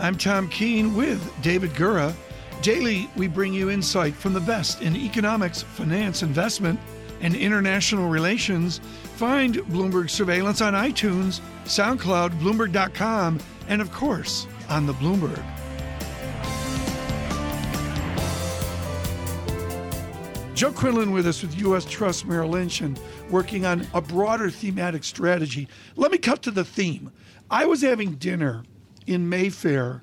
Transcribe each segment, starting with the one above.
I'm Tom Keene with David Gura. Daily, we bring you insight from the best in economics, finance, investment, and international relations. Find Bloomberg Surveillance on iTunes, SoundCloud, Bloomberg.com, and of course, on the Bloomberg. Joe Quinlan with us with U.S. Trust Merrill Lynch and working on a broader thematic strategy. Let me cut to the theme. I was having dinner in Mayfair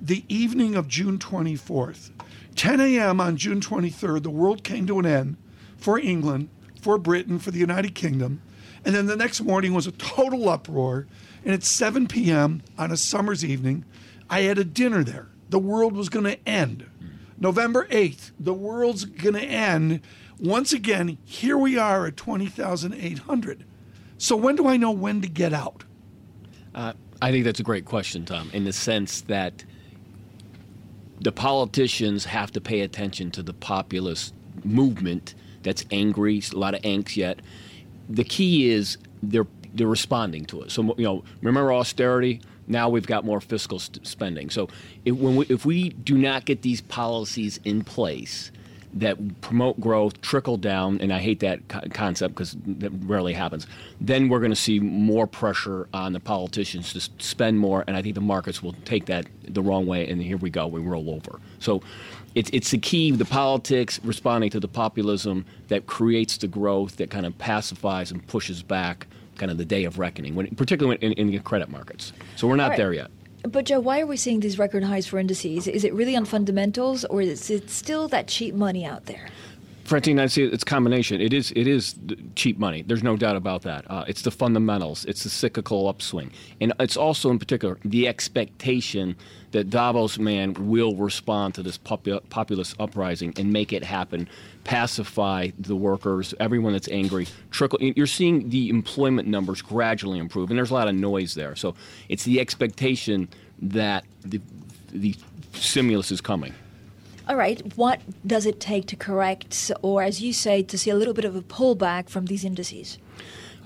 the evening of June 24th. 10 a.m. on June 23rd, the world came to an end for England, for Britain, for the United Kingdom. And then the next morning was a total uproar. And at 7 p.m. on a summer's evening, I had a dinner there. The world was going to end. November 8th, the world's going to end. Once again, here we are at 20,800. So when do I know when to get out? Uh, I think that's a great question, Tom, in the sense that the politicians have to pay attention to the populist movement that's angry, a lot of angst yet. The key is they're they're responding to it. So you know, remember austerity. Now we've got more fiscal st- spending. So if, when we, if we do not get these policies in place that promote growth, trickle down, and I hate that co- concept because that rarely happens, then we're going to see more pressure on the politicians to spend more, and I think the markets will take that the wrong way, and here we go, we roll over. So it's, it's the key, the politics responding to the populism that creates the growth that kind of pacifies and pushes back kind of the day of reckoning, when, particularly in, in the credit markets. So we're not right. there yet. But Joe, why are we seeing these record highs for indices? Is it really on fundamentals, or is it still that cheap money out there? Francine, I see it's combination. It is it is cheap money. There's no doubt about that. Uh, it's the fundamentals. It's the cyclical upswing, and it's also in particular the expectation that Davos man will respond to this popu- populist uprising and make it happen, pacify the workers, everyone that's angry. Trickle. You're seeing the employment numbers gradually improve, and there's a lot of noise there. So it's the expectation that the the stimulus is coming. All right, what does it take to correct, or as you say, to see a little bit of a pullback from these indices?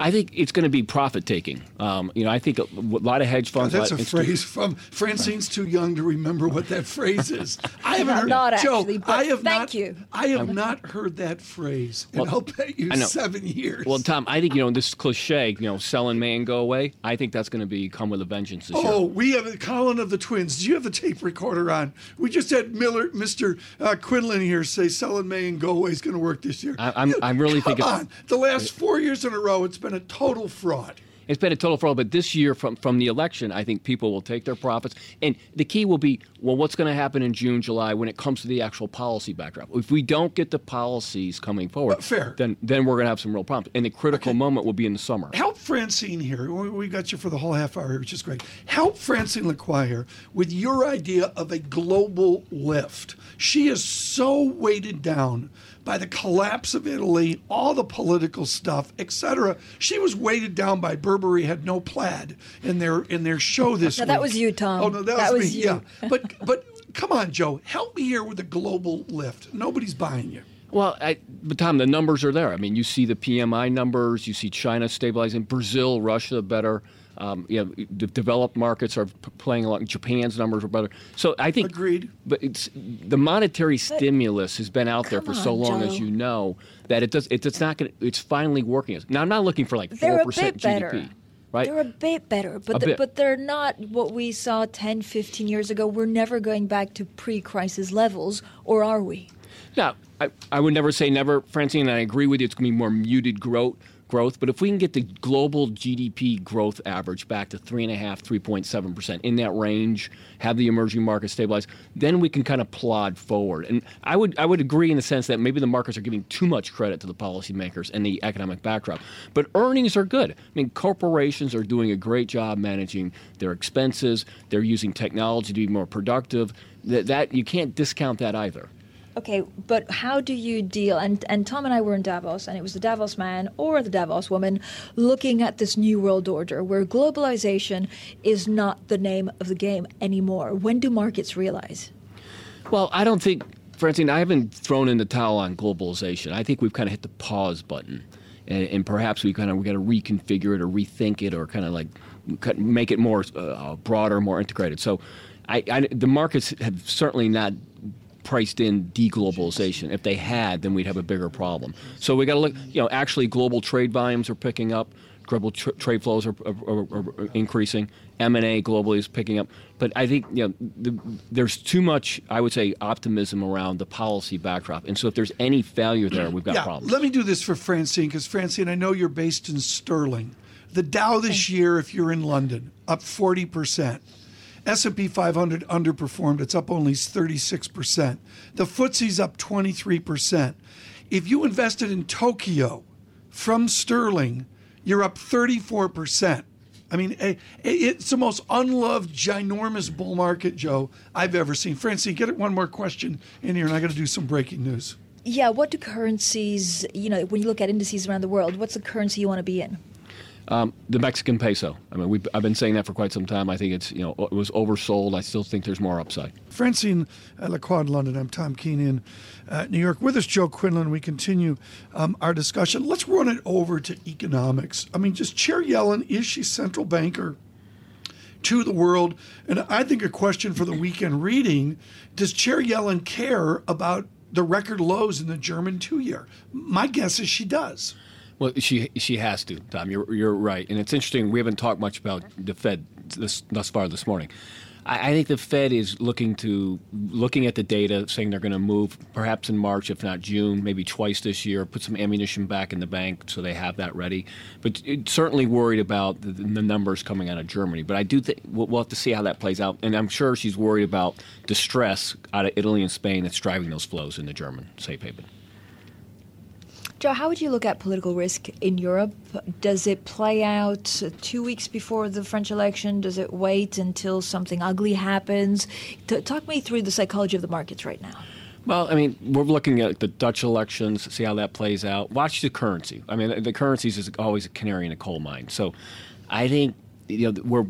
I think it's going to be profit taking. Um, you know, I think a, a, lot of hedge funds. That's a institu- phrase from Francine's too young to remember what that phrase is. I haven't Not- heard not Joe. actually, but I have thank not, you. I have not heard that phrase, and Well, I'll bet you seven years. Well, Tom, I think you know this cliche. You know, selling may and go away. I think that's going to be come with a vengeance this year. Oh, year. we have a Colin of the Twins. Do you have the tape recorder on? We just had Miller, Mr. Uh, Quinlan here say selling May and go away is going to work this year. I- I'm- You- I'm really come thinking- on. The last four years in a row, it's been a total fraud. It's been a total fraud, but this year from from the election, I think people will take their profits, and the key will be well, what's going to happen in June, July when it comes to the actual policy backdrop. If we don't get the policies coming forward, Uh, fair. then then we're going to have some real problems, and the critical moment will be in the summer. Help Francine here. We got you for the whole half hour, which is great. Help Francine Lacqua here with your idea of a global lift. She is so weighted down by the collapse of Italy, all the political stuff, etc. She was weighted down by Burberry had no plaid in their in their show this No, week. that was you, Tom. Oh no, that, That was, was me. you. Yeah, but but come on, Joe, help me here with a global lift. Nobody's buying you. Well, I, but Tom, the numbers are there. I mean, you see the PMI numbers, you see China stabilizing, Brazil, Russia better. Um, you know, the developed markets are p- playing along. Japan's numbers are better. So I think Agreed. But it's the monetary stimulus has been out there come for so on, long, Joe. as you know, that it does. It, it's not going. to It's finally working. Now I'm not looking for like four percent GDP. better. Right? They're a bit better, but A the- bit. but they're not what we saw 10, 15 years ago. We're never going back to pre-crisis levels, or are we? Now, I, I would never say never, Francine, and I agree with you. It's going to be more muted growth. Growth, but if we can get the global GDP growth average back to three and a half, three point seven percent in that range, have the emerging markets stabilize, then we can kind of plod forward. And I would I would agree in the sense that maybe the markets are giving too much credit to the policymakers and the economic backdrop. But earnings are good. I mean, corporations are doing a great job managing their expenses. They're using technology to be more productive. that, that you can't discount that either. Okay, but how do you deal? And and Tom and I were in Davos, and it was the Davos man or the Davos woman looking at this new world order where globalization is not the name of the game anymore. When do markets realize? Well, I don't think, Francine, I haven't thrown in the towel on globalization. I think we've kind of hit the pause button, and, and perhaps we kind of we got to reconfigure it or rethink it or kind of like make it more uh, broader, more integrated. So, I, I, the markets have certainly not priced in deglobalization. If they had, then we'd have a bigger problem. So we got to look. You know, actually, global trade volumes are picking up. Global tr- trade flows are, are, are, are increasing. M and A globally is picking up. But I think you know the, there's too much. I would say optimism around the policy backdrop. And so if there's any failure there, we've got yeah, problems. Let me do this for Francine because Francine, I know you're based in Sterling. The Dow this year, if you're in London, up forty percent. S&P 500 underperformed. It's up only 36%. The FTSE's up 23%. If you invested in Tokyo from sterling, you're up 34%. I mean, eh, it's the most unloved, ginormous bull market, Joe, I've ever seen. Francine, get one more question in here, and I got to do some breaking news. Yeah, what do currencies, you know, when you look at indices around the world, what's the currency you want to be in? Um, the Mexican peso. I mean, I've been saying that for quite some time. I think it's you know it was oversold. I still think there's more upside. Francine Lacqua in London. I'm Tom Keene in uh, New York. With us, Joe Quinlan. We continue um, our discussion. Let's run it over to economics. I mean, just Chair Yellen is she central banker? To the world. And I think a question for the weekend reading Does Chair Yellen care about the record lows in the German two year? My guess is she does. Well, she she has to, Tom. You're you're right, and it's interesting. We haven't talked much about the Fed this, thus far this morning. I, I think the Fed is looking to looking at the data, saying they're going to move perhaps in March, if not June, maybe twice this year. Put some ammunition back in the bank so they have that ready. But certainly worried about the, the numbers coming out of Germany. But I do think we'll, we'll have to see how that plays out, and I'm sure she's worried about distress out of Italy and Spain that's driving those flows into German safe haven. Joe, how would you look at political risk in Europe? Does it play out two weeks before the French election? Does it wait until something ugly happens? talk me through the psychology of the markets right now. Well, I mean, we're looking at the Dutch elections, see how that plays out. Watch the currency. I mean, the currencies is always a canary in a coal mine. So I think you know we're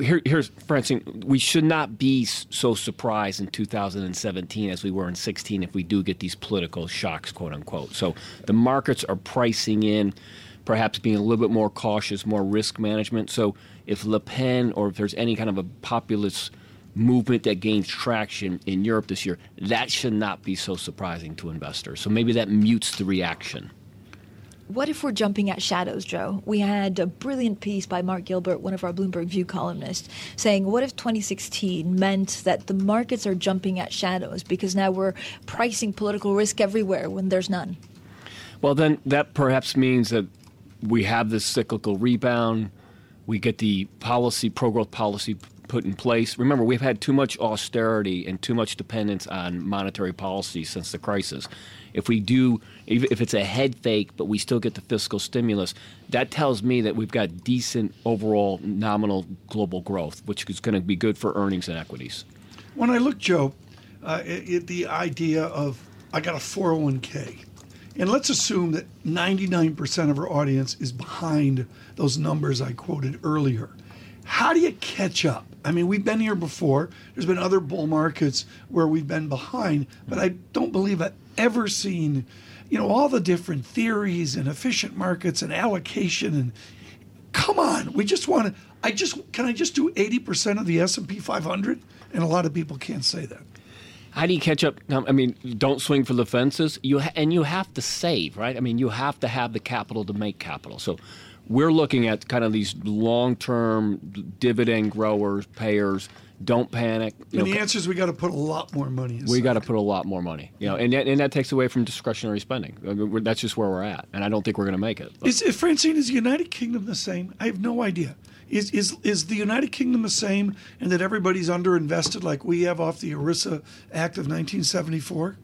here, here's Francine. We should not be so surprised in 2017 as we were in 16 if we do get these political shocks, quote unquote. So the markets are pricing in, perhaps being a little bit more cautious, more risk management. So if Le Pen or if there's any kind of a populist movement that gains traction in Europe this year, that should not be so surprising to investors. So maybe that mutes the reaction. What if we're jumping at shadows, Joe? We had a brilliant piece by Mark Gilbert, one of our Bloomberg View columnists, saying, What if 2016 meant that the markets are jumping at shadows because now we're pricing political risk everywhere when there's none? Well, then that perhaps means that we have this cyclical rebound. We get the policy, pro growth policy put in place. Remember, we've had too much austerity and too much dependence on monetary policy since the crisis if we do, if it's a head fake, but we still get the fiscal stimulus, that tells me that we've got decent overall nominal global growth, which is going to be good for earnings and equities. When I look, Joe, uh, at the idea of I got a 401k, and let's assume that 99% of our audience is behind those numbers I quoted earlier. How do you catch up? I mean, we've been here before. There's been other bull markets where we've been behind, but I don't believe I've ever seen, you know, all the different theories and efficient markets and allocation and come on, we just want to I just can I just do 80% of the S&P 500 and a lot of people can't say that. How do you catch up? I mean, don't swing for the fences. You ha- and you have to save, right? I mean, you have to have the capital to make capital. So we're looking at kind of these long-term dividend growers, payers don't panic. You and know, the answer is we got to put a lot more money. Aside. We got to put a lot more money. You know, and that, and that takes away from discretionary spending. Uh, that's just where we're at, and I don't think we're going to make it. Is Francine? Is the United Kingdom the same? I have no idea. Is is is the United Kingdom the same, and that everybody's underinvested like we have off the ERISA Act of 1974?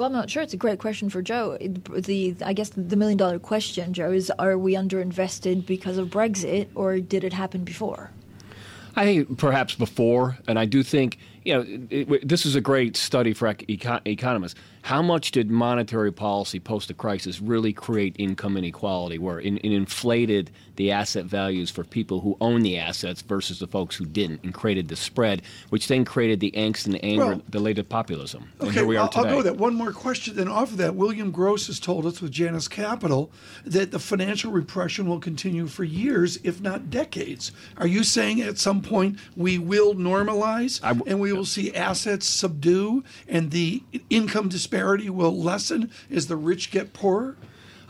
Well, I'm not sure. It's a great question for Joe. The I guess the million dollar question, Joe, is: Are we underinvested because of Brexit, or did it happen before? I think perhaps before, and I do think you know, it, it, this is a great study for econ- economists. How much did monetary policy post the crisis really create income inequality, where it, it, inflated the asset values for people who own the assets versus the folks who didn't, and created the spread, which then created the angst and the anger well, that led to populism. And okay, we I'll, I'll, go with that. One more question then off of that. William Gross has told us with Janus Capital that the financial repression will continue for years, if not decades. Are you saying at some point we will normalize w- and we will see assets subdue and the income disparity will lessen as the rich get poorer?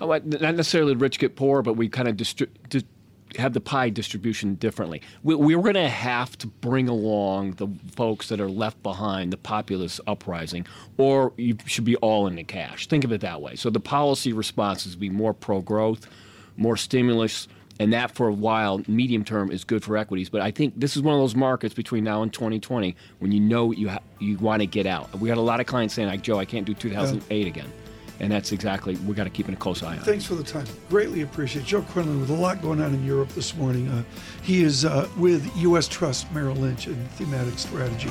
Oh, not necessarily the rich get poorer, but we kind of distri- di- have the pie distribution differently. We, we are going to have to bring along the folks that are left behind, the populist uprising, or you should be all in the cash. Think of it that way. So the policy response is be more pro growth, more stimulus, and that for a while, medium term, is good for equities. But I think this is one of those markets between now and 2020 when you know you ha- you want to get out. We had a lot of clients saying, like Joe, I can't do 2008 yeah. again and that's exactly we got to keep a close eye on. Thanks for the time. Greatly appreciate it. Joe Quinlan with a lot going on in Europe this morning. Uh, he is uh, with U.S. Trust Merrill Lynch and Thematic Strategy.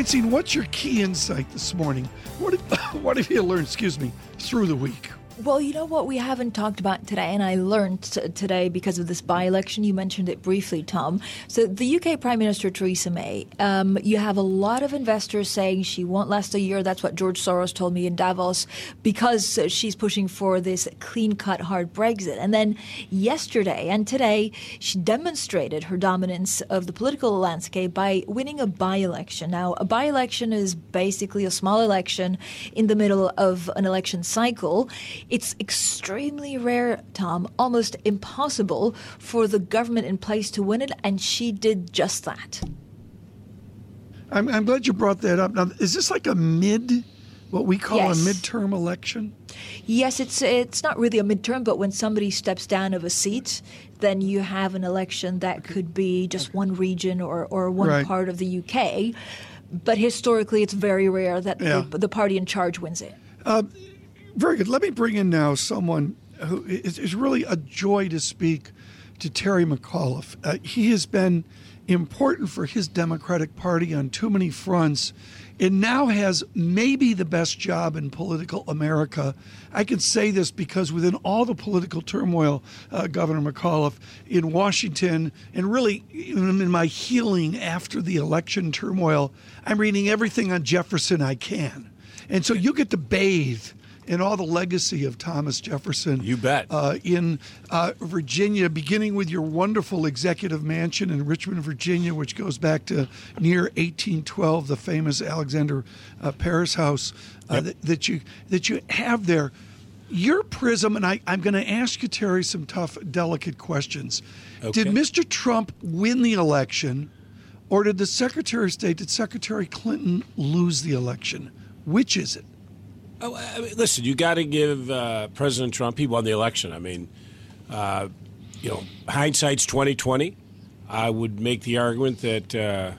Francine, what's your key insight this morning? What, what have you learned, excuse me, through the week? Well, you know what we haven't talked about today, and I learned today because of this by election. You mentioned it briefly, Tom. So, the UK Prime Minister Theresa May, um, you have a lot of investors saying she won't last a year. That's what George Soros told me in Davos because she's pushing for this clean cut hard Brexit. And then yesterday and today, she demonstrated her dominance of the political landscape by winning a by election. Now, a by election is basically a small election in the middle of an election cycle. It's extremely rare, Tom, almost impossible for the government in place to win it, and she did just that. I'm, I'm glad you brought that up. Now, is this like a mid, what we call yes. a midterm election? Yes, it's it's not really a midterm, but when somebody steps down of a seat, then you have an election that could be just one region or, or one right. part of the UK. But historically, it's very rare that yeah. the, the, party in charge wins it. Uh, very good. Let me bring in now someone who is, is really a joy to speak to Terry McAuliffe. Uh, he has been important for his Democratic Party on too many fronts and now has maybe the best job in political America. I can say this because within all the political turmoil, uh, Governor McAuliffe in Washington, and really in my healing after the election turmoil, I'm reading everything on Jefferson I can. And so you get to bathe and all the legacy of Thomas Jefferson. You bet. Uh, in uh, Virginia, beginning with your wonderful executive mansion in Richmond, Virginia, which goes back to near 1812, the famous Alexander uh, Parris House uh, yep. that, that, you that you have there. Your prism, and I, I'm going to ask you, Terry, some tough, delicate questions. Okay. Did Mr. Trump win the election, or did the Secretary of State, did Secretary Clinton lose the election? Which is it? Oh, I mean, listen, you got to give uh, President Trump. He won the election. I mean, uh, you know, hindsight's twenty twenty. I would make the argument that uh,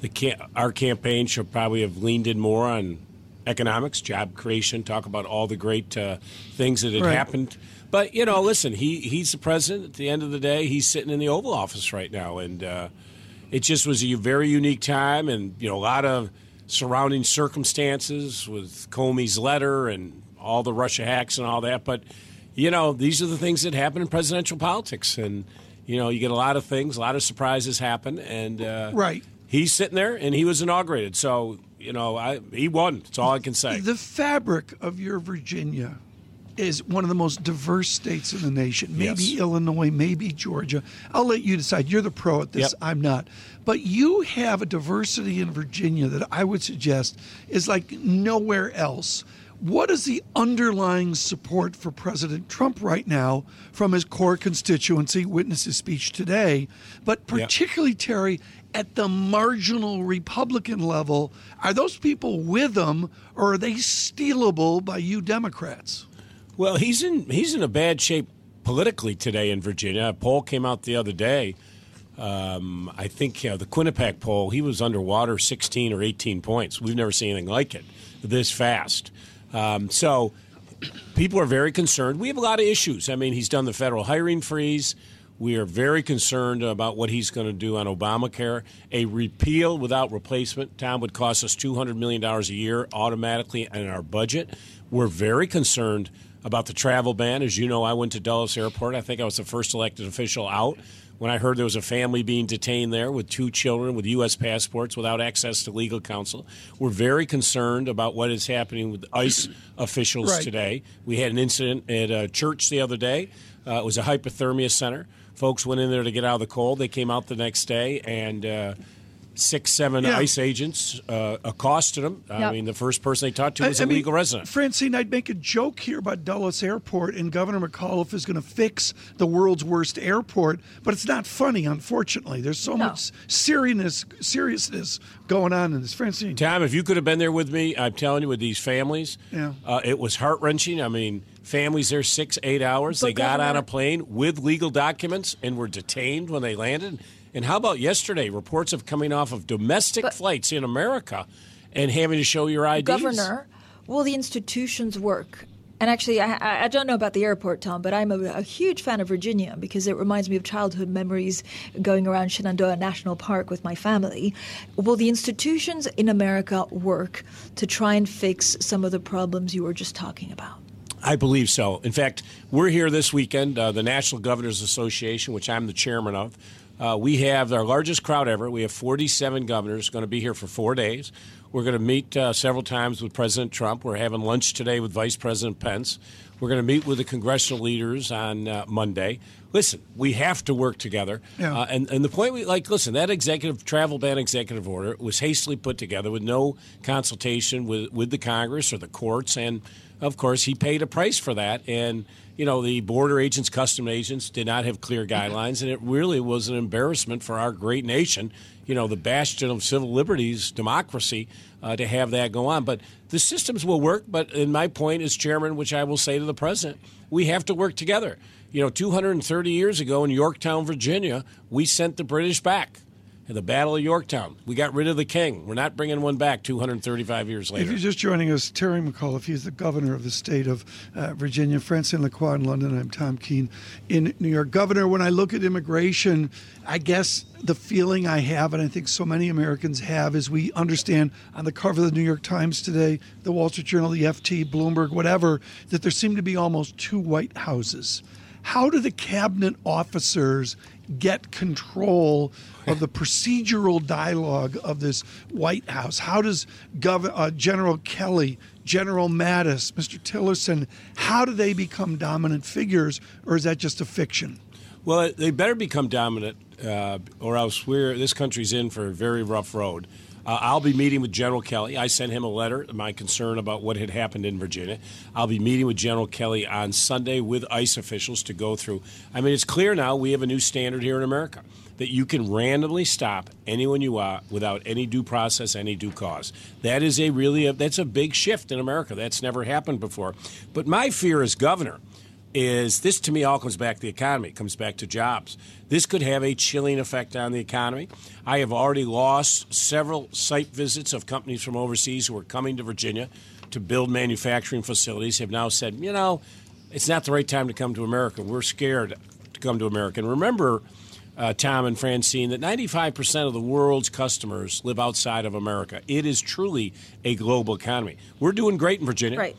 the cam- our campaign should probably have leaned in more on economics, job creation, talk about all the great uh, things that had right. happened. But you know, listen, he he's the president. At the end of the day, he's sitting in the Oval Office right now, and uh, it just was a very unique time, and you know, a lot of surrounding circumstances with Comey's letter and all the Russia hacks and all that. But, you know, these are the things that happen in presidential politics. And, you know, you get a lot of things, a lot of surprises happen. And uh, right. he's sitting there and he was inaugurated. So, you know, I, he won. That's all I can say. The fabric of your Virginia is one of the most diverse states in the nation. Maybe yes. Illinois, maybe Georgia. I'll let you decide. You're the pro at this. Yep. I'm not. But you have a diversity in Virginia that I would suggest is like nowhere else. What is the underlying support for President Trump right now from his core constituency? Witness his speech today, but particularly yep. Terry at the marginal Republican level. Are those people with him, or are they stealable by you Democrats? Well, he's in he's in a bad shape politically today in Virginia. A poll came out the other day. Um, I think you know, the Quinnipiac poll, he was underwater 16 or 18 points. We've never seen anything like it this fast. Um, so people are very concerned. We have a lot of issues. I mean, he's done the federal hiring freeze. We are very concerned about what he's going to do on Obamacare. A repeal without replacement, Tom, would cost us $200 million a year automatically in our budget. We're very concerned about the travel ban. As you know, I went to Dulles Airport. I think I was the first elected official out when I heard there was a family being detained there with two children with U.S. passports without access to legal counsel. We're very concerned about what is happening with ICE officials Right. today. We had an incident at a church the other day. Uh, it was a hypothermia center. Folks went in there to get out of the cold. They came out the next day and. Uh, Six, seven Yeah. ICE agents uh, accosted them. I Yep. mean, the first person they talked to I- was I a mean, legal resident. Francine, I'd make a joke here about Dulles Airport, and Governor McAuliffe is going to fix the world's worst airport, but it's not funny, unfortunately. There's so No. much seriousness, seriousness going on in this. Francine, Tom, if you could have been there with me, I'm telling you, with these families, Yeah. uh, it was heart wrenching. I mean, families there six, eight hours. But they got on a plane with legal documents and were detained when they landed. And how about yesterday? Reports of coming off of domestic But- flights in America and having to show your IDs. Governor, will the institutions work? And actually, I, I- I don't know about the airport, Tom, but I'm a, a huge fan of Virginia because it reminds me of childhood memories going around Shenandoah National Park with my family. Will the institutions in America work to try and fix some of the problems you were just talking about? I believe so. In fact, we're here this weekend, uh, the National Governors Association, which I'm the chairman of. Uh, we have our largest crowd ever. We have 47 governors going to be here for four days. We're going to meet uh, several times with President Trump. We're having lunch today with Vice President Pence. We're going to meet with the congressional leaders on uh, Monday. Listen, we have to work together. Yeah. Uh, and, and the point we like, listen, that executive travel ban executive order was hastily put together with no consultation with, with the Congress or the courts. And of course, he paid a price for that. And, you know, the border agents, custom agents did not have clear guidelines. And it really was an embarrassment for our great nation, you know, the bastion of civil liberties, democracy, uh, to have that go on. But the systems will work. But in my point as chairman, which I will say to the president, we have to work together. You know, 230 years ago in Yorktown, Virginia, we sent the British back. The Battle of Yorktown, we got rid of the king. We're not bringing one back 235 years later. If you're just joining us, Terry McAuliffe, he's the governor of the state of uh, Virginia. Francine Lacqua in London. I'm Tom Keene in New York. Governor, when I look at immigration, I guess the feeling I have, and I think so many Americans have, is we understand on the cover of the New York Times today, the Wall Street Journal, the FT, Bloomberg, whatever, that there seem to be almost two White Houses. How do the cabinet officers get control of the procedural dialogue of this White House? How does Gov- uh, General Kelly, General Mattis, Mr. Tillerson, how do they become dominant figures, or is that just a fiction? Well, they better become dominant, uh, or else we're this country's in for a very rough road. Uh, I'll be meeting with General Kelly. I sent him a letter, my concern about what had happened in Virginia. I'll be meeting with General Kelly on Sunday with ICE officials to go through. I mean, it's clear now we have a new standard here in America that you can randomly stop anyone you want without any due process, any due cause. That is a really a, that's a big shift in America. That's never happened before. But my fear as governor is this to me all comes back to the economy, it comes back to jobs. This could have a chilling effect on the economy. I have already lost several site visits of companies from overseas who are coming to Virginia to build manufacturing facilities, have now said, you know, it's not the right time to come to America. We're scared to come to America. And remember, uh, Tom and Francine, that 95% of the world's customers live outside of America. It is truly a global economy. We're doing great in Virginia. Right.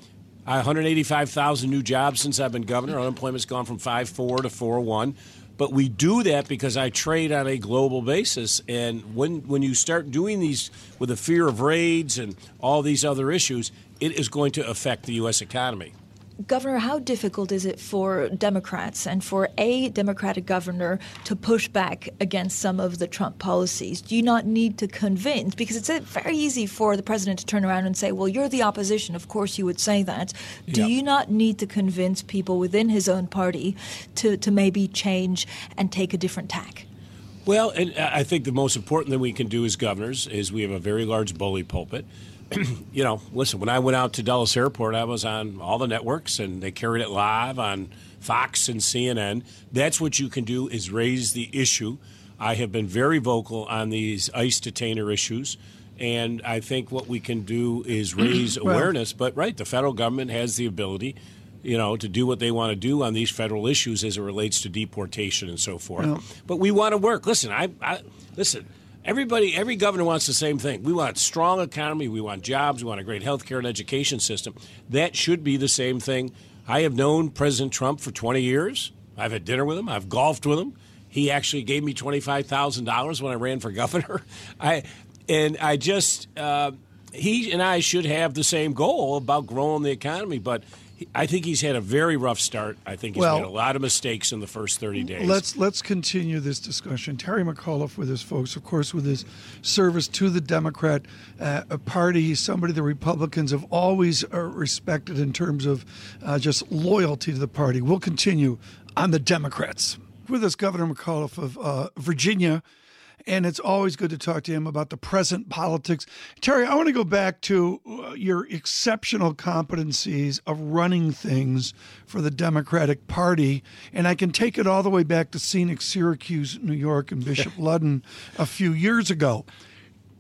Uh, 185,000 new jobs since I've been governor. Unemployment's gone from 5.4 to 4.1. But we do that because I trade on a global basis. And when, when you start doing these with the fear of raids and all these other issues, it is going to affect the U.S. economy. Governor, how difficult is it for Democrats and for a Democratic governor to push back against some of the Trump policies? Do you not need to convince? Because it's uh, very easy for the president to turn around and say, well, you're the opposition. Of course, you would say that. Do Yeah. you not need to convince people within his own party to, to maybe change and take a different tack? Well, and I think the most important thing we can do as governors is we have a very large bully pulpit. you know, listen, when I went out to Dulles Airport, I was on all the networks and they carried it live on Fox and CNN. That's what you can do is raise the issue I have been very vocal on these ICE detainer issues. And I think what we can do is raise Well- awareness. But, right, the federal government has the ability, you know, to do what they want to do on these federal issues as it relates to deportation and so forth. But we want to work. Listen, I, I listen. Everybody, every governor wants the same thing. We want strong economy. We want jobs. We want a great health care and education system. That should be the same thing. I have known President Trump for 20 years. I've had dinner with him. I've golfed with him. He actually gave me twenty-five thousand dollars when I ran for governor. I and I just uh, he and I should have the same goal about growing the economy, but. I think he's had a very rough start. I think he's Well- made a lot of mistakes in the first 30 days. Let's let's continue this discussion. Terry McAuliffe with his folks, of course, with his service to the Democrat uh, Party. He's somebody the Republicans have always uh, respected in terms of uh, just loyalty to the party. We'll continue on the Democrats. With us, Governor McAuliffe of uh, Virginia. And it's always good to talk to him about the present politics. Terry, I want to go back to uh, your exceptional competencies of running things for the Democratic Party. And I can take it all the way back to scenic Syracuse, New York, and Bishop Ludden a few years ago.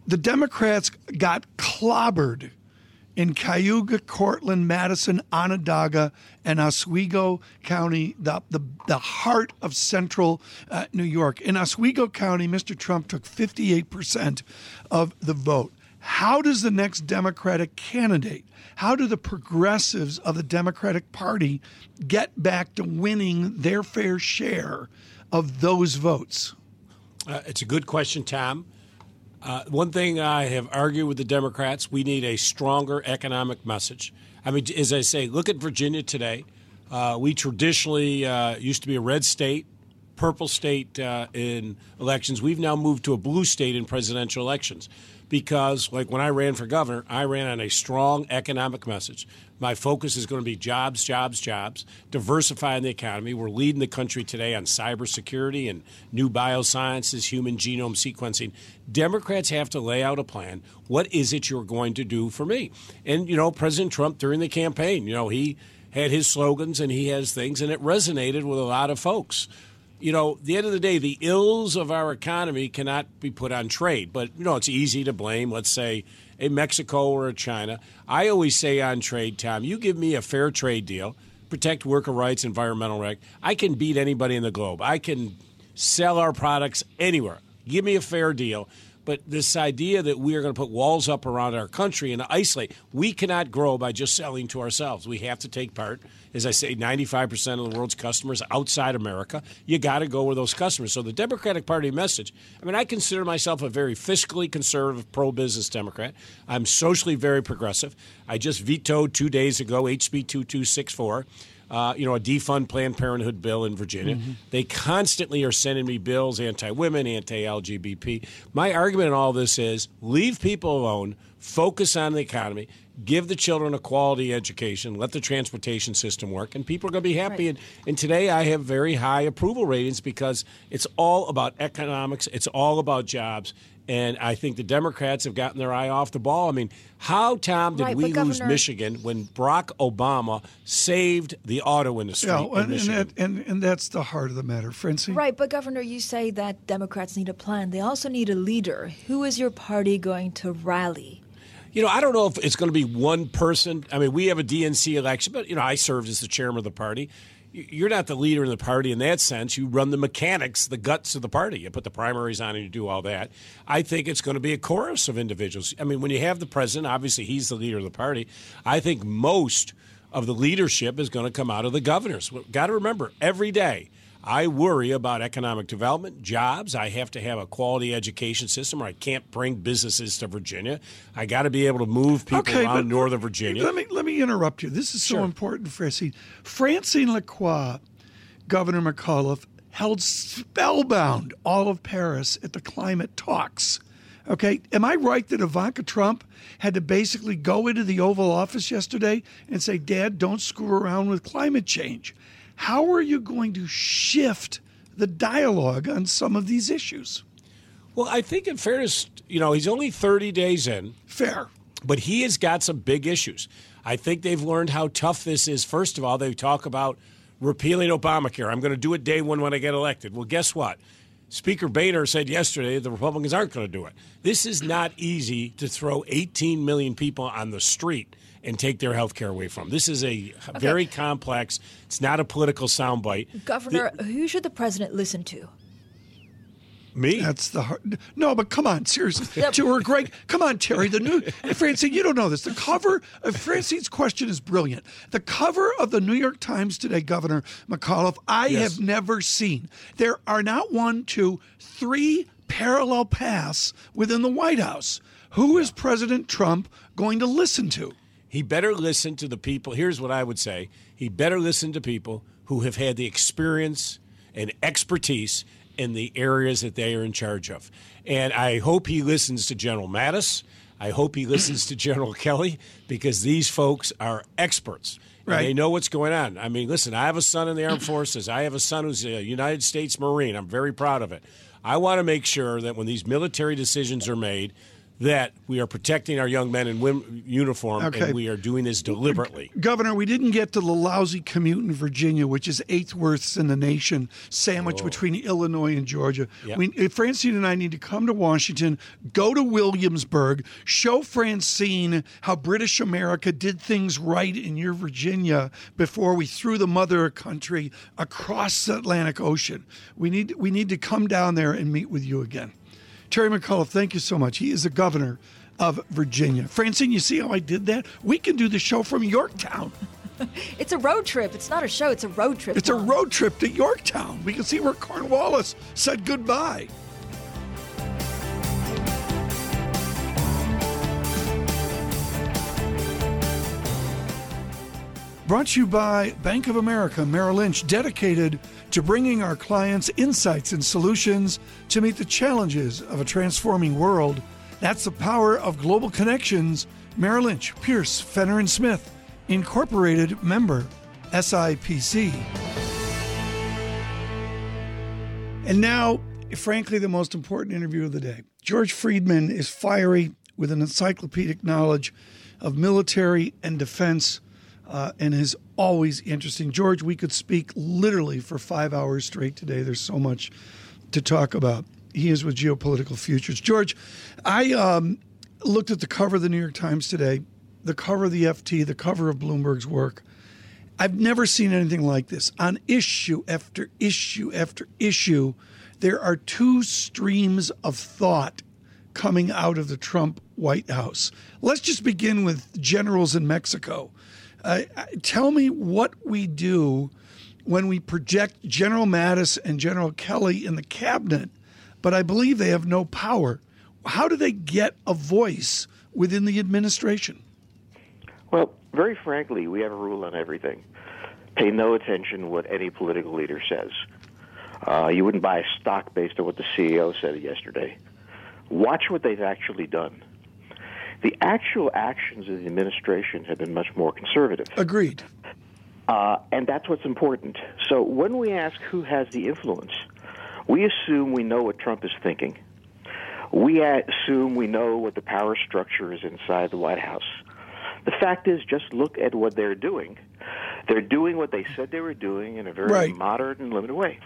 The Democrats got clobbered in Cayuga, Cortland, Madison, Onondaga, and Oswego County, the, the, the heart of central uh, New York. In Oswego County, Mr. Trump took 58% of the vote. How does the next Democratic candidate, how do the progressives of the Democratic Party get back to winning their fair share of those votes? Uh, it's a good question, Tom. Uh, one thing I have argued with the Democrats, we need a stronger economic message. I mean, as I say, look at Virginia today. Uh, we traditionally uh, used to be a red state, purple state uh, in elections. We've now moved to a blue state in presidential elections because, like when I ran for governor, I ran on a strong economic message. My focus is going to be jobs, jobs, jobs, diversifying the economy. We're leading the country today on cybersecurity and new biosciences, human genome sequencing. Democrats have to lay out a plan. What is it you're going to do for me? And, you know, President Trump during the campaign, you know, he had his slogans and he has things, and it resonated with a lot of folks you know, the end of the day, the ills of our economy cannot be put on trade. But, you know, it's easy to blame, let's say, a Mexico or a China. I always say on trade, Tom, you give me a fair trade deal, protect worker rights, environmental rights, I can beat anybody in the globe. I can sell our products anywhere. Give me a fair deal. But this idea that we are going to put walls up around our country and isolate, we cannot grow by just selling to ourselves. We have to take part. As I say, 95% of the world's customers outside America. You got to go with those customers. So the Democratic Party message I mean, I consider myself a very fiscally conservative, pro business Democrat. I'm socially very progressive. I just vetoed two days ago HB 2264 uh, you know, a defund Planned Parenthood bill in Virginia. Mm-hmm. They constantly are sending me bills anti women, anti LGBT. My argument in all this is leave people alone, focus on the economy, give the children a quality education, let the transportation system work, and people are going to be happy. And, and today I have very high approval ratings because it's all about economics, it's all about jobs. And I think the Democrats have gotten their eye off the ball. I mean, how, Tom, did Right, we but lose Michigan when Barack Obama saved the auto industry Yeah, in and, and, that, and, and that's the heart of the matter, Francie. Right, but Governor, you say that Democrats need a plan. They also need a leader. Who is your party going to rally? You know, I don't know if it's going to be one person. I mean, we have a DNC election, but you know, I served as the chairman of the party. You're not the leader in the party in that sense. You run the mechanics, the guts of the party. You put the primaries on and you do all that. I think it's going to be a chorus of individuals. I mean, when you have the president, obviously he's the leader of the party. I think most of the leadership is going to come out of the governors. Got to remember, every day I worry about economic development, jobs. I have to have a quality education system, or I can't bring businesses to Virginia. I got to be able to move people around Northern Virginia. Let me let me interrupt you. This is so Sure. important, Francine. Francine Lacqua, Governor McAuliffe, held spellbound all of Paris at the climate talks. Okay, am I right that Ivanka Trump had to basically go into the Oval Office yesterday and say, "Dad, don't screw around with climate change"? How are you going to shift the dialogue on some of these issues? Well, I think in fairness, you know, he's only 30 days in. Fair. but he has got some big issues. I think they've learned how tough this is. First of all, they talk about repealing Obamacare. I'm going to do it day one when I get elected. Well, guess what? Speaker Boehner said yesterday the Republicans aren't going to do it. This is not easy to throw 18 million people on the street and take their health care away from. This is a okay. very complex. It's not a political soundbite. Governor, the, who should the president listen to? Me? That's the hard. No, but come on, seriously. or Greg, come on, Terry. The new Francine, you don't know this. The cover of Francine's question is brilliant. The cover of the New York Times today, Governor McAuliffe, I yes. have never seen. There are not one, two, three parallel paths within the White House. Who is President Trump going to listen to? He better listen to the people. Here's what I would say he better listen to people who have had the experience and expertise in the areas that they are in charge of. And I hope he listens to General Mattis. I hope he listens to General Kelly because these folks are experts. Right. They know what's going on. I mean, listen, I have a son in the armed forces. I have a son who's a United States Marine. I'm very proud of it. I want to make sure that when these military decisions are made, that we are protecting our young men in women uniform okay. and we are doing this deliberately. Governor, we didn't get to the lousy commute in Virginia, which is eighth worst in the nation, sandwiched oh. between Illinois and Georgia. Yep. We, Francine and I need to come to Washington, go to Williamsburg, show Francine how British America did things right in your Virginia before we threw the mother country across the Atlantic Ocean. We need we need to come down there and meet with you again. Terry McAuliffe, thank you so much. He is the governor of Virginia. Francine, you see how I did that? We can do the show from Yorktown. it's a road trip. It's not a show, it's a road trip. It's Tom. a road trip to Yorktown. We can see where Cornwallis said goodbye. Brought to you by Bank of America Merrill Lynch, dedicated to bringing our clients insights and solutions to meet the challenges of a transforming world. That's the power of global connections. Merrill Lynch, Pierce, Fenner and Smith, Incorporated member, SIPC. And now, frankly, the most important interview of the day. George Friedman is fiery with an encyclopedic knowledge of military and defense uh, and is always interesting. George, we could speak literally for five hours straight today. There's so much to talk about. He is with Geopolitical Futures. George, I um, looked at the cover of the New York Times today, the cover of the FT, the cover of Bloomberg's work. I've never seen anything like this. On issue after issue after issue, there are two streams of thought coming out of the Trump White House. Let's just begin with generals in Mexico. Uh, tell me what we do when we project General Mattis and General Kelly in the cabinet, but I believe they have no power. How do they get a voice within the administration? Well, very frankly, we have a rule on everything. Pay no attention to what any political leader says. Uh, you wouldn't buy a stock based on what the CEO said yesterday. Watch what they've actually done. The actual actions of the administration have been much more conservative. Agreed. Uh, and that's what's important. So when we ask who has the influence, we assume we know what Trump is thinking. We assume we know what the power structure is inside the White House. The fact is, just look at what they're doing. They're doing what they said they were doing in a very right. moderate and limited way.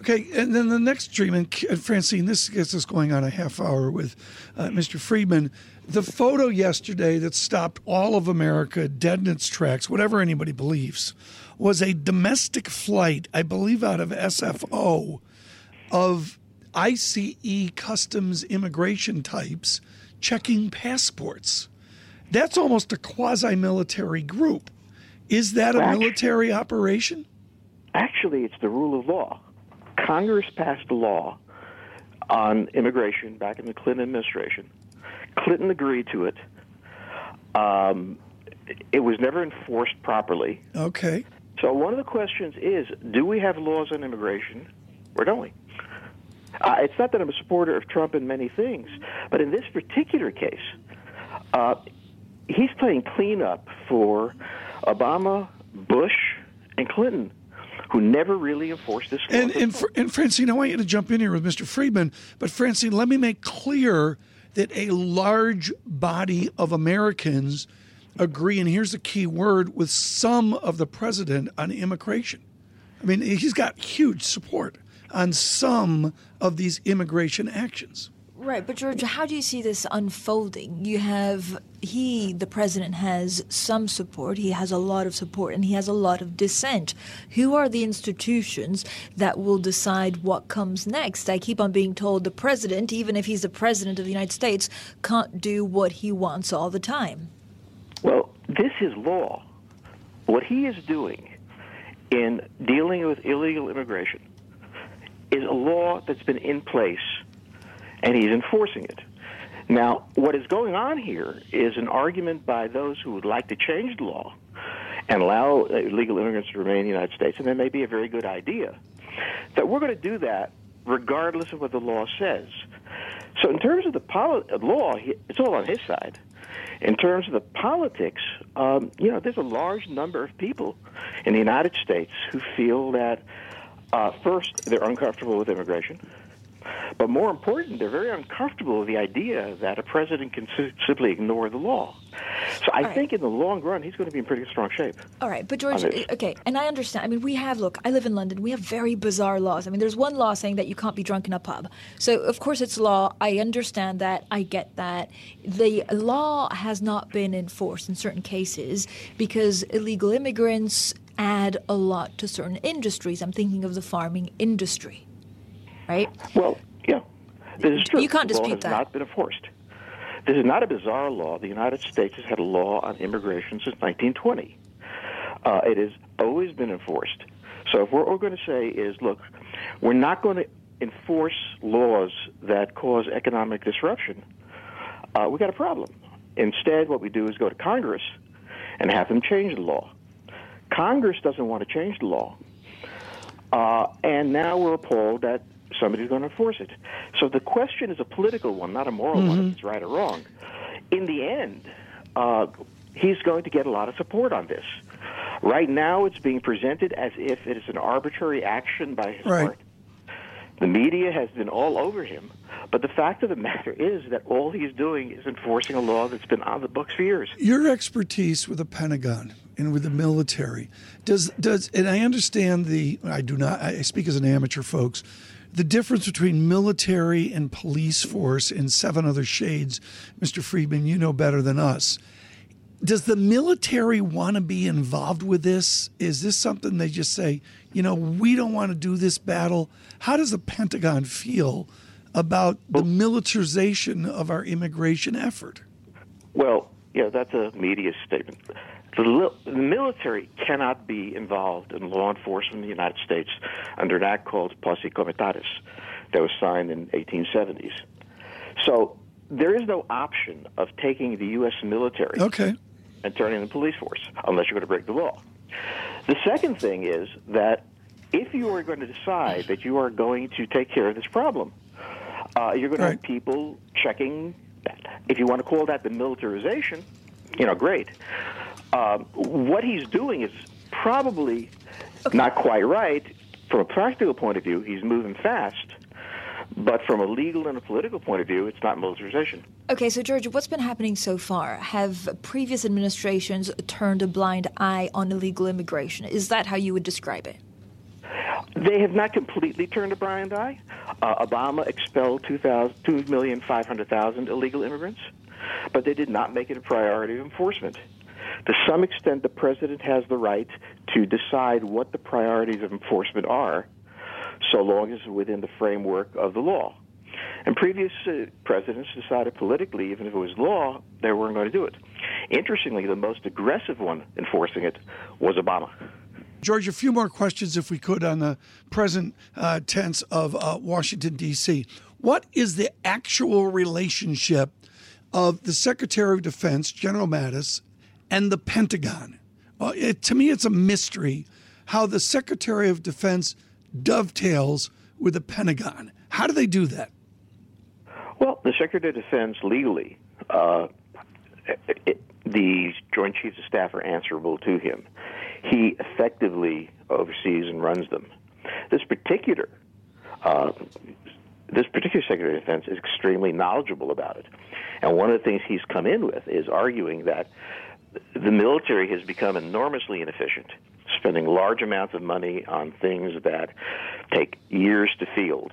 Okay, and then the next dream, and Francine, this gets us going on a half hour with uh, Mr. Friedman. The photo yesterday that stopped all of America dead in its tracks, whatever anybody believes, was a domestic flight, I believe out of SFO, of ICE customs immigration types checking passports. That's almost a quasi military group. Is that a military operation? Actually, it's the rule of law. Congress passed a law on immigration back in the Clinton administration. Clinton agreed to it. Um, it was never enforced properly. Okay. So one of the questions is: Do we have laws on immigration, or don't we? Uh, it's not that I'm a supporter of Trump in many things, but in this particular case, uh, he's playing cleanup for Obama, Bush, and Clinton who never really enforced this. And and, and Francine, I want you to jump in here with Mr. Friedman, but Francine, let me make clear that a large body of Americans agree, and here's the key word, with some of the president on immigration. I mean, he's got huge support. on some of these immigration actions. Right, but George, how do you see this unfolding? You have he, the president, has some support. He has a lot of support, and he has a lot of dissent. Who are the institutions that will decide what comes next? I keep on being told the president, even if he's the president of the United States, can't do what he wants all the time. Well, this is law. What he is doing in dealing with illegal immigration is a law that's been in place and he's enforcing it. Now, what is going on here is an argument by those who would like to change the law and allow illegal immigrants to remain in the United States, and that may be a very good idea, that we're going to do that regardless of what the law says. So, in terms of the poli- law, it's all on his side. In terms of the politics, um, you know, there's a large number of people in the United States who feel that, uh, first, they're uncomfortable with immigration. But more important, they're very uncomfortable with the idea that a president can simply ignore the law. So I right. think in the long run, he's going to be in pretty strong shape. All right, but George, okay, and I understand. I mean, we have, look, I live in London. We have very bizarre laws. I mean, there's one law saying that you can't be drunk in a pub. So, of course, it's law. I understand that. I get that. The law has not been enforced in certain cases because illegal immigrants add a lot to certain industries. I'm thinking of the farming industry, right? Well, yeah, this is true. You can't the law dispute has that. not been enforced. This is not a bizarre law. The United States has had a law on immigration since 1920. Uh, it has always been enforced. So if what we're going to say is, look, we're not going to enforce laws that cause economic disruption, uh, we got a problem. Instead, what we do is go to Congress and have them change the law. Congress doesn't want to change the law. Uh, and now we're appalled that somebody's going to enforce it. So the question is a political one, not a moral one, if it's right or wrong. In the end, uh, he's going to get a lot of support on this. Right now, it's being presented as if it is an arbitrary action by his Right. part. The media has been all over him, but the fact of the matter is that all he's doing is enforcing a law that's been on the books for years. Your expertise with the Pentagon and with the military does does and I understand the I do not I speak as an amateur folks the difference between military and police force in seven other shades Mr. Friedman you know better than us does the military want to be involved with this is this something they just say you know we don't want to do this battle how does the Pentagon feel about the militarization of our immigration effort Well, yeah, that's a media statement. The, li- the military cannot be involved in law enforcement in the United States under an act called Posse Comitatus that was signed in 1870s. So there is no option of taking the U.S. military okay and turning the police force unless you're going to break the law. The second thing is that if you are going to decide that you are going to take care of this problem, uh, you're going to Right. have people checking that. If you want to call that the militarization, you know, great. Um, what he's doing is probably not quite right from a practical point of view. He's moving fast, but from a legal and a political point of view, it's not militarization. Okay, so George, what's been happening so far? Have previous administrations turned a blind eye on illegal immigration? Is that how you would describe it? They have not completely turned a blind eye. Uh, Obama expelled 2,000 2,500,000 illegal immigrants, but they did not make it a priority of enforcement. To some extent, the president has the right to decide what the priorities of enforcement are, so long as within the framework of the law. And previous uh, presidents decided politically, even if it was law, they weren't going to do it. Interestingly, the most aggressive one enforcing it was Obama. George, a few more questions, if we could, on the present uh, tense of uh, Washington, D.C. What is the actual relationship of the Secretary of Defense, General Mattis, and the Pentagon? Uh, it, to me, it's a mystery how the Secretary of Defense dovetails with the Pentagon. How do they do that? Well, the Secretary of Defense legally, uh, it, the Joint Chiefs of Staff are answerable to him. He effectively oversees and runs them. This particular uh, this particular Secretary of Defense is extremely knowledgeable about it, and one of the things he's come in with is arguing that the military has become enormously inefficient, spending large amounts of money on things that take years to field.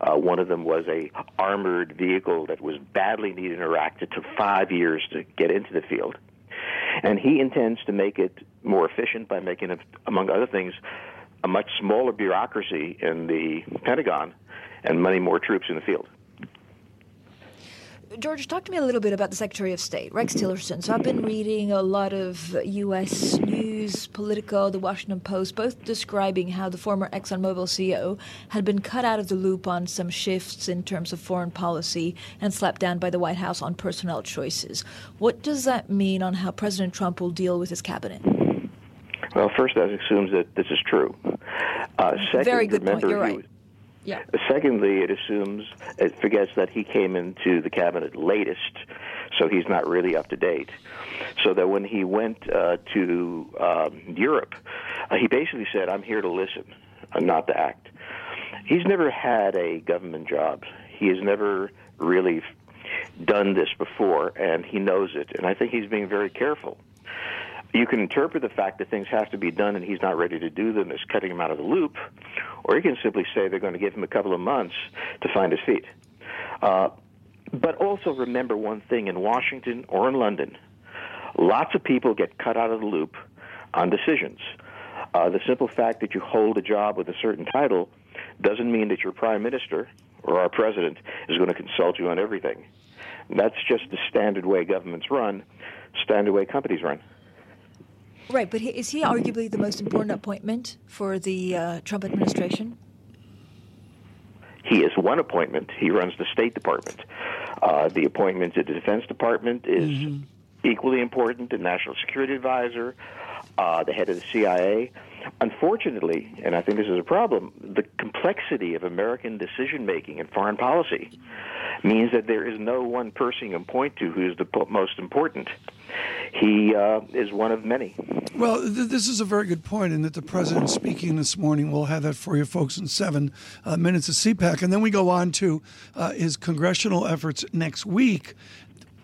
Uh, one of them was a armored vehicle that was badly needed in Iraq that took five years to get into the field. And he intends to make it more efficient by making it, among other things, a much smaller bureaucracy in the Pentagon and many more troops in the field. George, talk to me a little bit about the Secretary of State, Rex Tillerson. So I've been reading a lot of U.S. news, Politico, The Washington Post, both describing how the former ExxonMobil CEO had been cut out of the loop on some shifts in terms of foreign policy and slapped down by the White House on personnel choices. What does that mean on how President Trump will deal with his cabinet? Well, first, that assumes that this is true. Uh, second, Very good remember point. You're right. Yeah. Secondly, it assumes it forgets that he came into the cabinet latest, so he's not really up to date. So that when he went uh, to um, Europe, uh, he basically said, "I'm here to listen, uh, not to act." He's never had a government job. He has never really done this before, and he knows it. And I think he's being very careful. You can interpret the fact that things have to be done and he's not ready to do them as cutting him out of the loop, or you can simply say they're going to give him a couple of months to find his feet. Uh, but also remember one thing in Washington or in London, lots of people get cut out of the loop on decisions. Uh, the simple fact that you hold a job with a certain title doesn't mean that your prime minister or our president is going to consult you on everything. That's just the standard way governments run, standard way companies run. Right, but he, is he arguably the most important appointment for the uh, Trump administration? He is one appointment. He runs the State Department. Uh, the appointment to the Defense Department is equally important. The National Security Advisor, uh, the head of the CIA. Unfortunately, and I think this is a problem, the complexity of American decision making and foreign policy means that there is no one person you can point to who is the most important. He uh, is one of many. Well, th- this is a very good point, in that the president speaking this morning. We'll have that for you folks in seven uh, minutes of CPAC, and then we go on to uh, his congressional efforts next week.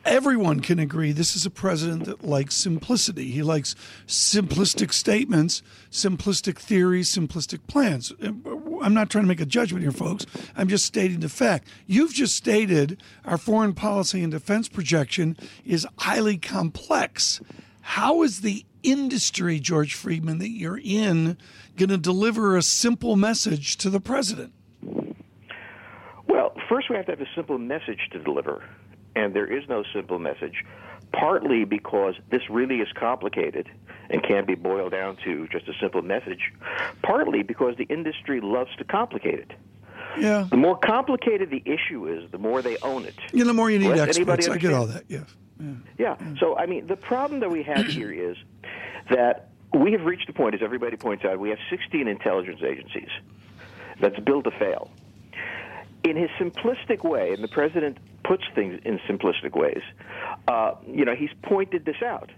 Everyone can agree this is a president that likes simplicity. He likes simplistic statements, simplistic theories, simplistic plans. I'm not trying to make a judgment here, folks. I'm just stating the fact. You've just stated our foreign policy and defense projection is highly complex. How is the industry, George Friedman, that you're in, going to deliver a simple message to the president? Well, first we have to have a simple message to deliver, and there is no simple message. Partly because this really is complicated and can't be boiled down to just a simple message. Partly because the industry loves to complicate it. Yeah. The more complicated the issue is, the more they own it. Know, the more you need experts. I get all that. Yeah. Yeah. So, I mean, the problem that we have here is that we have reached a point, as everybody points out, we have 16 intelligence agencies that's built to fail. In his simplistic way, and the president puts things in simplistic ways, uh, you know, he's pointed this out.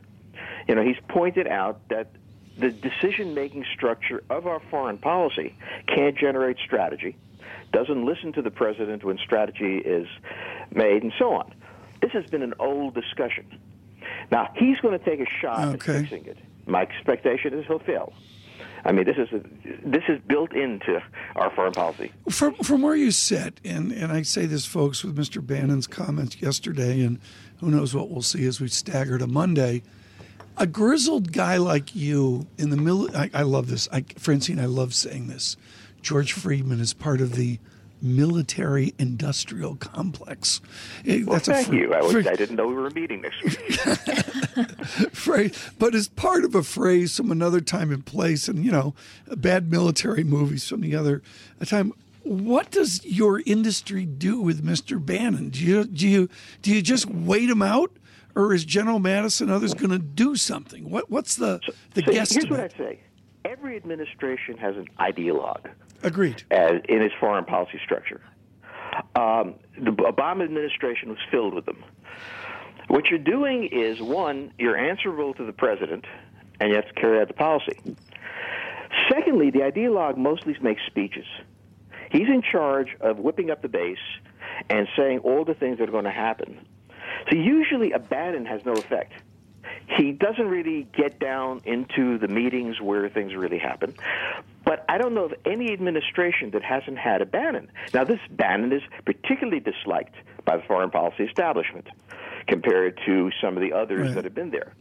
You know, he's pointed out that the decision making structure of our foreign policy can't generate strategy, doesn't listen to the president when strategy is made, and so on. This has been an old discussion. Now, he's going to take a shot Okay. at fixing it. My expectation is he'll fail. I mean, this is this is built into our foreign policy. From from where you sit, and, and I say this, folks, with Mr. Bannon's comments yesterday, and who knows what we'll see as we stagger to Monday. A grizzled guy like you in the middle, I, I love this. I, Francine, I love saying this. George Friedman is part of the military industrial complex. Well, That's a thank fr- you. I, was, fr- I didn't know we were meeting next week. phrase, but it's part of a phrase from another time and place, and you know, bad military movies from the other time. What does your industry do with Mr. Bannon? Do you do you do you just wait him out, or is General Mattis and others going to do something? What what's the the so here's what? I'd say: every administration has an ideologue. Agreed. as in its foreign policy structure. Um, the Obama administration was filled with them. What you're doing is one, you're answerable to the president, and you have to carry out the policy. Secondly, the ideologue mostly makes speeches. He's in charge of whipping up the base and saying all the things that are going to happen. So usually a Bannon has no effect. He doesn't really get down into the meetings where things really happen. But I don't know of any administration that hasn't had a Bannon. Now, this Bannon is particularly disliked by the foreign policy establishment compared to some of the others Right. that have been there.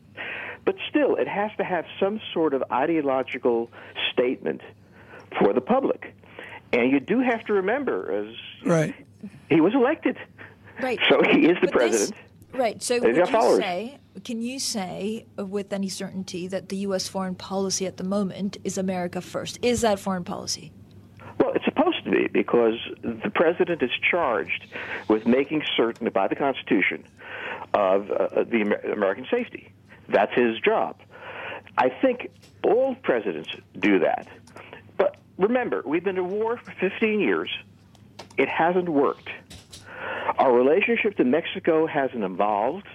But still, it has to have some sort of ideological statement for the public. And you do have to remember, as Right. he was elected. Right. So he is the But this- president. right. So They've would got you followers. say, can you say uh, with any certainty that the U.S. foreign policy at the moment is America first? Is that foreign policy? Well, it's supposed to be because the president is charged with making certain by the Constitution of uh, the Amer- American safety. That's his job. I think all presidents do that. But remember, we've been at war for 15 years. It hasn't worked. Our relationship to Mexico hasn't evolved.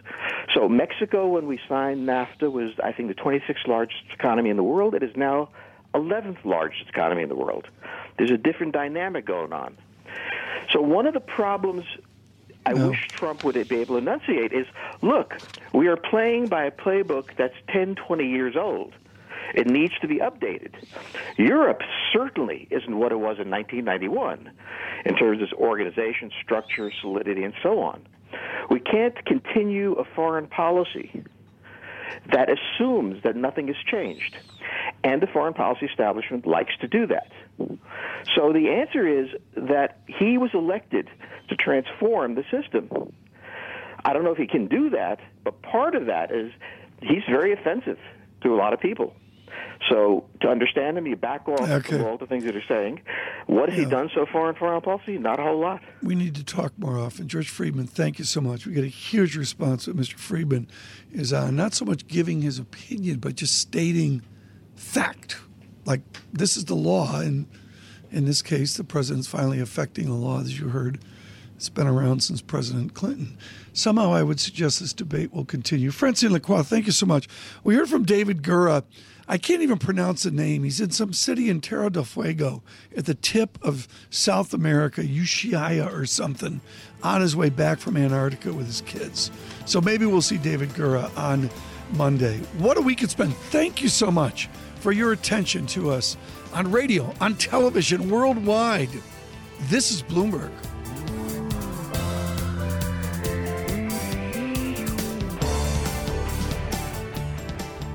So Mexico, when we signed NAFTA, was I think the 26th largest economy in the world. It is now 11th largest economy in the world. There's a different dynamic going on. So one of the problems I wish Trump would be able to enunciate is, look, we are playing by a playbook that's 10, 20 years old. It needs to be updated. Europe certainly isn't what it was in 1991 in terms of its organization, structure, solidity, and so on. We can't continue a foreign policy that assumes that nothing has changed. And the foreign policy establishment likes to do that. So the answer is that he was elected to transform the system. I don't know if he can do that, but part of that is he's very offensive to a lot of people. So to understand him, you back off Okay. all the things that are saying. What has he done so far in foreign policy? Not a whole lot. We need to talk more often. George Friedman, thank you so much. We get a huge response that Mr. Friedman is on not so much giving his opinion, but just stating fact. Like this is the law, and in this case, the president's finally affecting the law, as you heard. It's been around since President Clinton. Somehow, I would suggest this debate will continue. Francine Lacqua, thank you so much. We heard from David Gura. I can't even pronounce the name. He's in some city in Terra del Fuego at the tip of South America, Ushuaia or something, on his way back from Antarctica with his kids. So maybe we'll see David Gura on Monday. What a week it's been. Thank you so much for your attention to us on radio, on television, worldwide. This is Bloomberg.